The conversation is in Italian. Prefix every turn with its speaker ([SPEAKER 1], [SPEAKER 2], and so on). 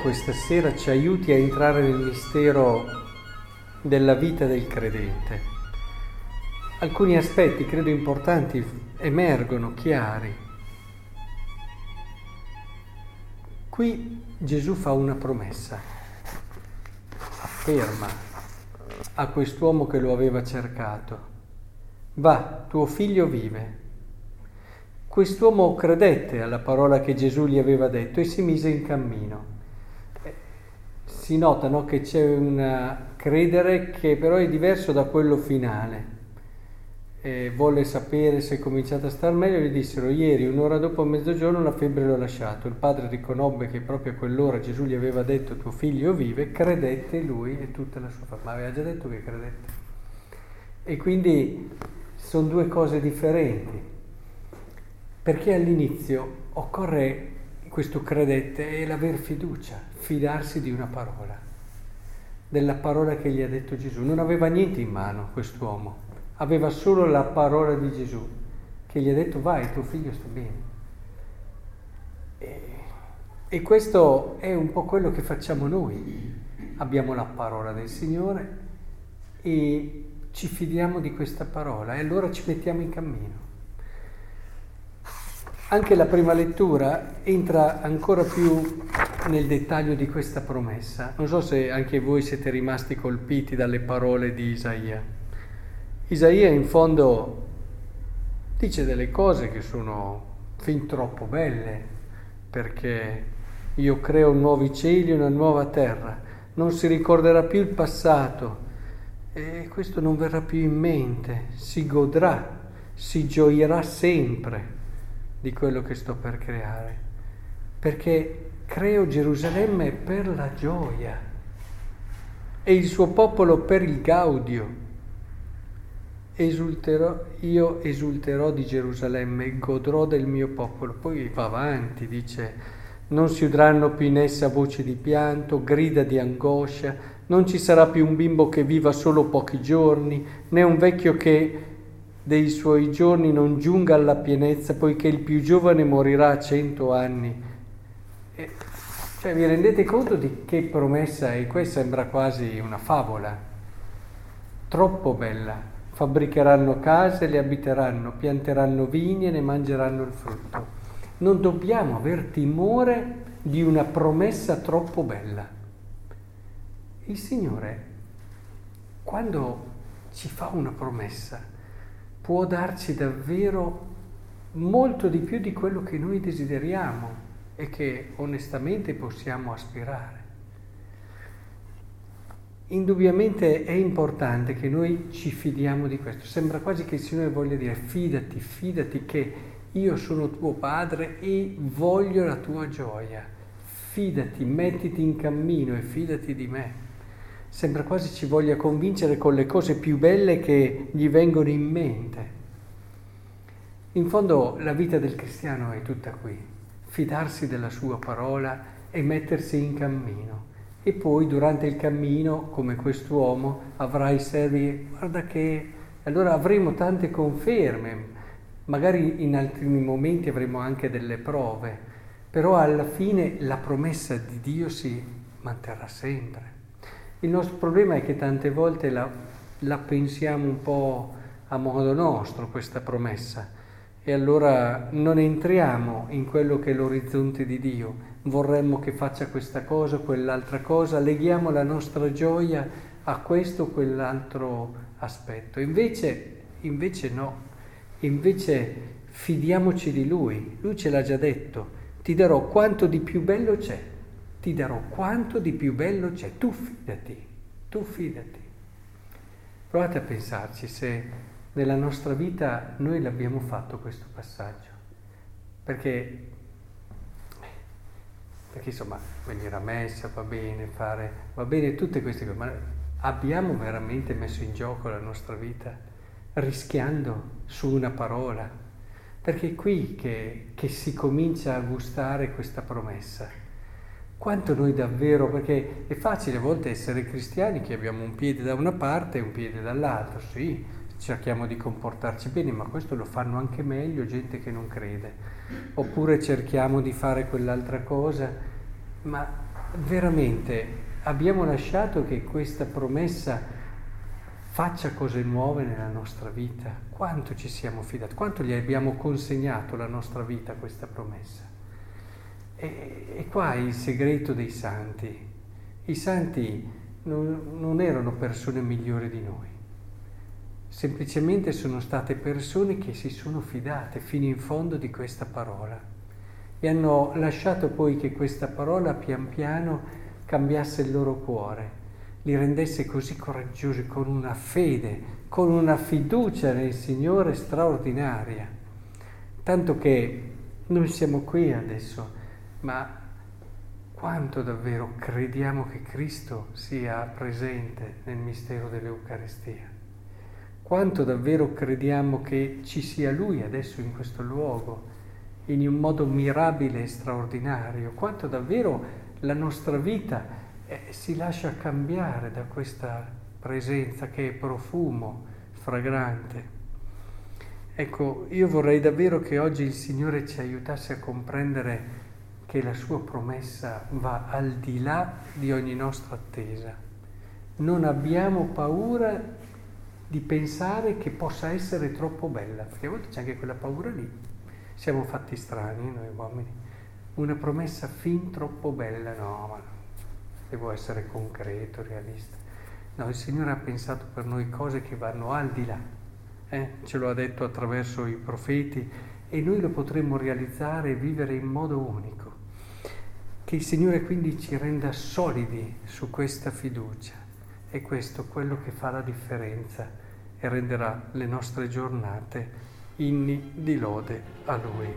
[SPEAKER 1] questa sera ci aiuti a entrare nel mistero della vita del credente. Alcuni aspetti, credo importanti, emergono chiari. Qui Gesù fa una promessa, afferma a quest'uomo che lo aveva cercato, va, tuo figlio vive. Quest'uomo credette alla parola che Gesù gli aveva detto e si mise in cammino. Si nota no, che c'è un credere che però è diverso da quello finale. E volle sapere se è cominciato a star meglio, gli dissero ieri, un'ora dopo mezzogiorno, la febbre l'ho lasciato. Il padre riconobbe che proprio a quell'ora Gesù gli aveva detto tuo figlio vive, credette lui e tutta la sua famiglia. Aveva già detto che credette. E quindi sono due cose differenti. Perché all'inizio occorre questo credette e l'aver fiducia, fidarsi di una parola, della parola che gli ha detto Gesù. Non aveva niente in mano quest'uomo, aveva solo la parola di Gesù che gli ha detto vai, tuo figlio sta bene. E, e questo è un po' quello che facciamo noi. Abbiamo la parola del Signore e ci fidiamo di questa parola e allora ci mettiamo in cammino. Anche la prima lettura entra ancora più nel dettaglio di questa promessa. Non so se anche voi siete rimasti colpiti dalle parole di Isaia. Isaia in fondo dice delle cose che sono fin troppo belle, perché io creo nuovi cieli e una nuova terra, non si ricorderà più il passato e questo non verrà più in mente, si godrà, si gioirà sempre di quello che sto per creare, perché creo Gerusalemme per la gioia e il suo popolo per il gaudio. Esulterò, io esulterò di Gerusalemme, godrò del mio popolo. Poi va avanti, dice, non si udranno più in essa voci di pianto, grida di angoscia, non ci sarà più un bimbo che viva solo pochi giorni, né un vecchio che dei suoi giorni non giunga alla pienezza, poiché il più giovane morirà a cento anni. E, cioè, vi rendete conto di che promessa è? Questa sembra quasi una favola, troppo bella. Fabbricheranno case, le abiteranno, pianteranno vigni e ne mangeranno il frutto. Non dobbiamo aver timore di una promessa troppo bella. Il Signore, quando ci fa una promessa, può darci davvero molto di più di quello che noi desideriamo e che onestamente possiamo aspirare. Indubbiamente è importante che noi ci fidiamo di questo. Sembra quasi che il Signore voglia dire fidati, fidati che io sono tuo padre e voglio la tua gioia. Fidati, mettiti in cammino e fidati di me. Sembra quasi ci voglia convincere con le cose più belle che gli vengono in mente. In fondo la vita del cristiano è tutta qui, fidarsi della sua parola e mettersi in cammino. E poi durante il cammino, come quest'uomo, avrai servi, guarda che allora avremo tante conferme, magari in altri momenti avremo anche delle prove, però alla fine la promessa di Dio si manterrà sempre. Il nostro problema è che tante volte la, la pensiamo un po' a modo nostro questa promessa e allora non entriamo in quello che è l'orizzonte di Dio. Vorremmo che faccia questa cosa, quell'altra cosa, leghiamo la nostra gioia a questo o quell'altro aspetto. Invece, invece no, invece fidiamoci di Lui. Lui ce l'ha già detto, ti darò quanto di più bello c'è ti darò quanto di più bello c'è. Tu fidati, tu fidati. Provate a pensarci se nella nostra vita noi l'abbiamo fatto questo passaggio. Perché, perché insomma, venire a messa va bene, fare, va bene tutte queste cose, ma abbiamo veramente messo in gioco la nostra vita rischiando su una parola? Perché è qui che, che si comincia a gustare questa promessa quanto noi davvero, perché è facile a volte essere cristiani che abbiamo un piede da una parte e un piede dall'altra, sì, cerchiamo di comportarci bene, ma questo lo fanno anche meglio gente che non crede. Oppure cerchiamo di fare quell'altra cosa, ma veramente abbiamo lasciato che questa promessa faccia cose nuove nella nostra vita? Quanto ci siamo fidati? Quanto gli abbiamo consegnato la nostra vita a questa promessa? E, e qua è il segreto dei santi. I santi non, non erano persone migliori di noi, semplicemente sono state persone che si sono fidate fino in fondo di questa parola e hanno lasciato poi che questa parola pian piano cambiasse il loro cuore, li rendesse così coraggiosi, con una fede, con una fiducia nel Signore straordinaria. Tanto che noi siamo qui adesso, ma quanto davvero crediamo che Cristo sia presente nel mistero dell'Eucaristia? Quanto davvero crediamo che ci sia Lui adesso in questo luogo? in un modo mirabile e straordinario, quanto davvero la nostra vita eh, si lascia cambiare da questa presenza che è profumo, fragrante. Ecco, io vorrei davvero che oggi il Signore ci aiutasse a comprendere che la sua promessa va al di là di ogni nostra attesa. Non abbiamo paura di pensare che possa essere troppo bella, perché a volte c'è anche quella paura lì. Siamo fatti strani noi uomini. Una promessa fin troppo bella, no, ma devo essere concreto, realista. No, il Signore ha pensato per noi cose che vanno al di là. Eh? Ce lo ha detto attraverso i profeti e noi lo potremmo realizzare e vivere in modo unico. Che il Signore quindi ci renda solidi su questa fiducia. E questo è quello che fa la differenza e renderà le nostre giornate inni di lode a Lui.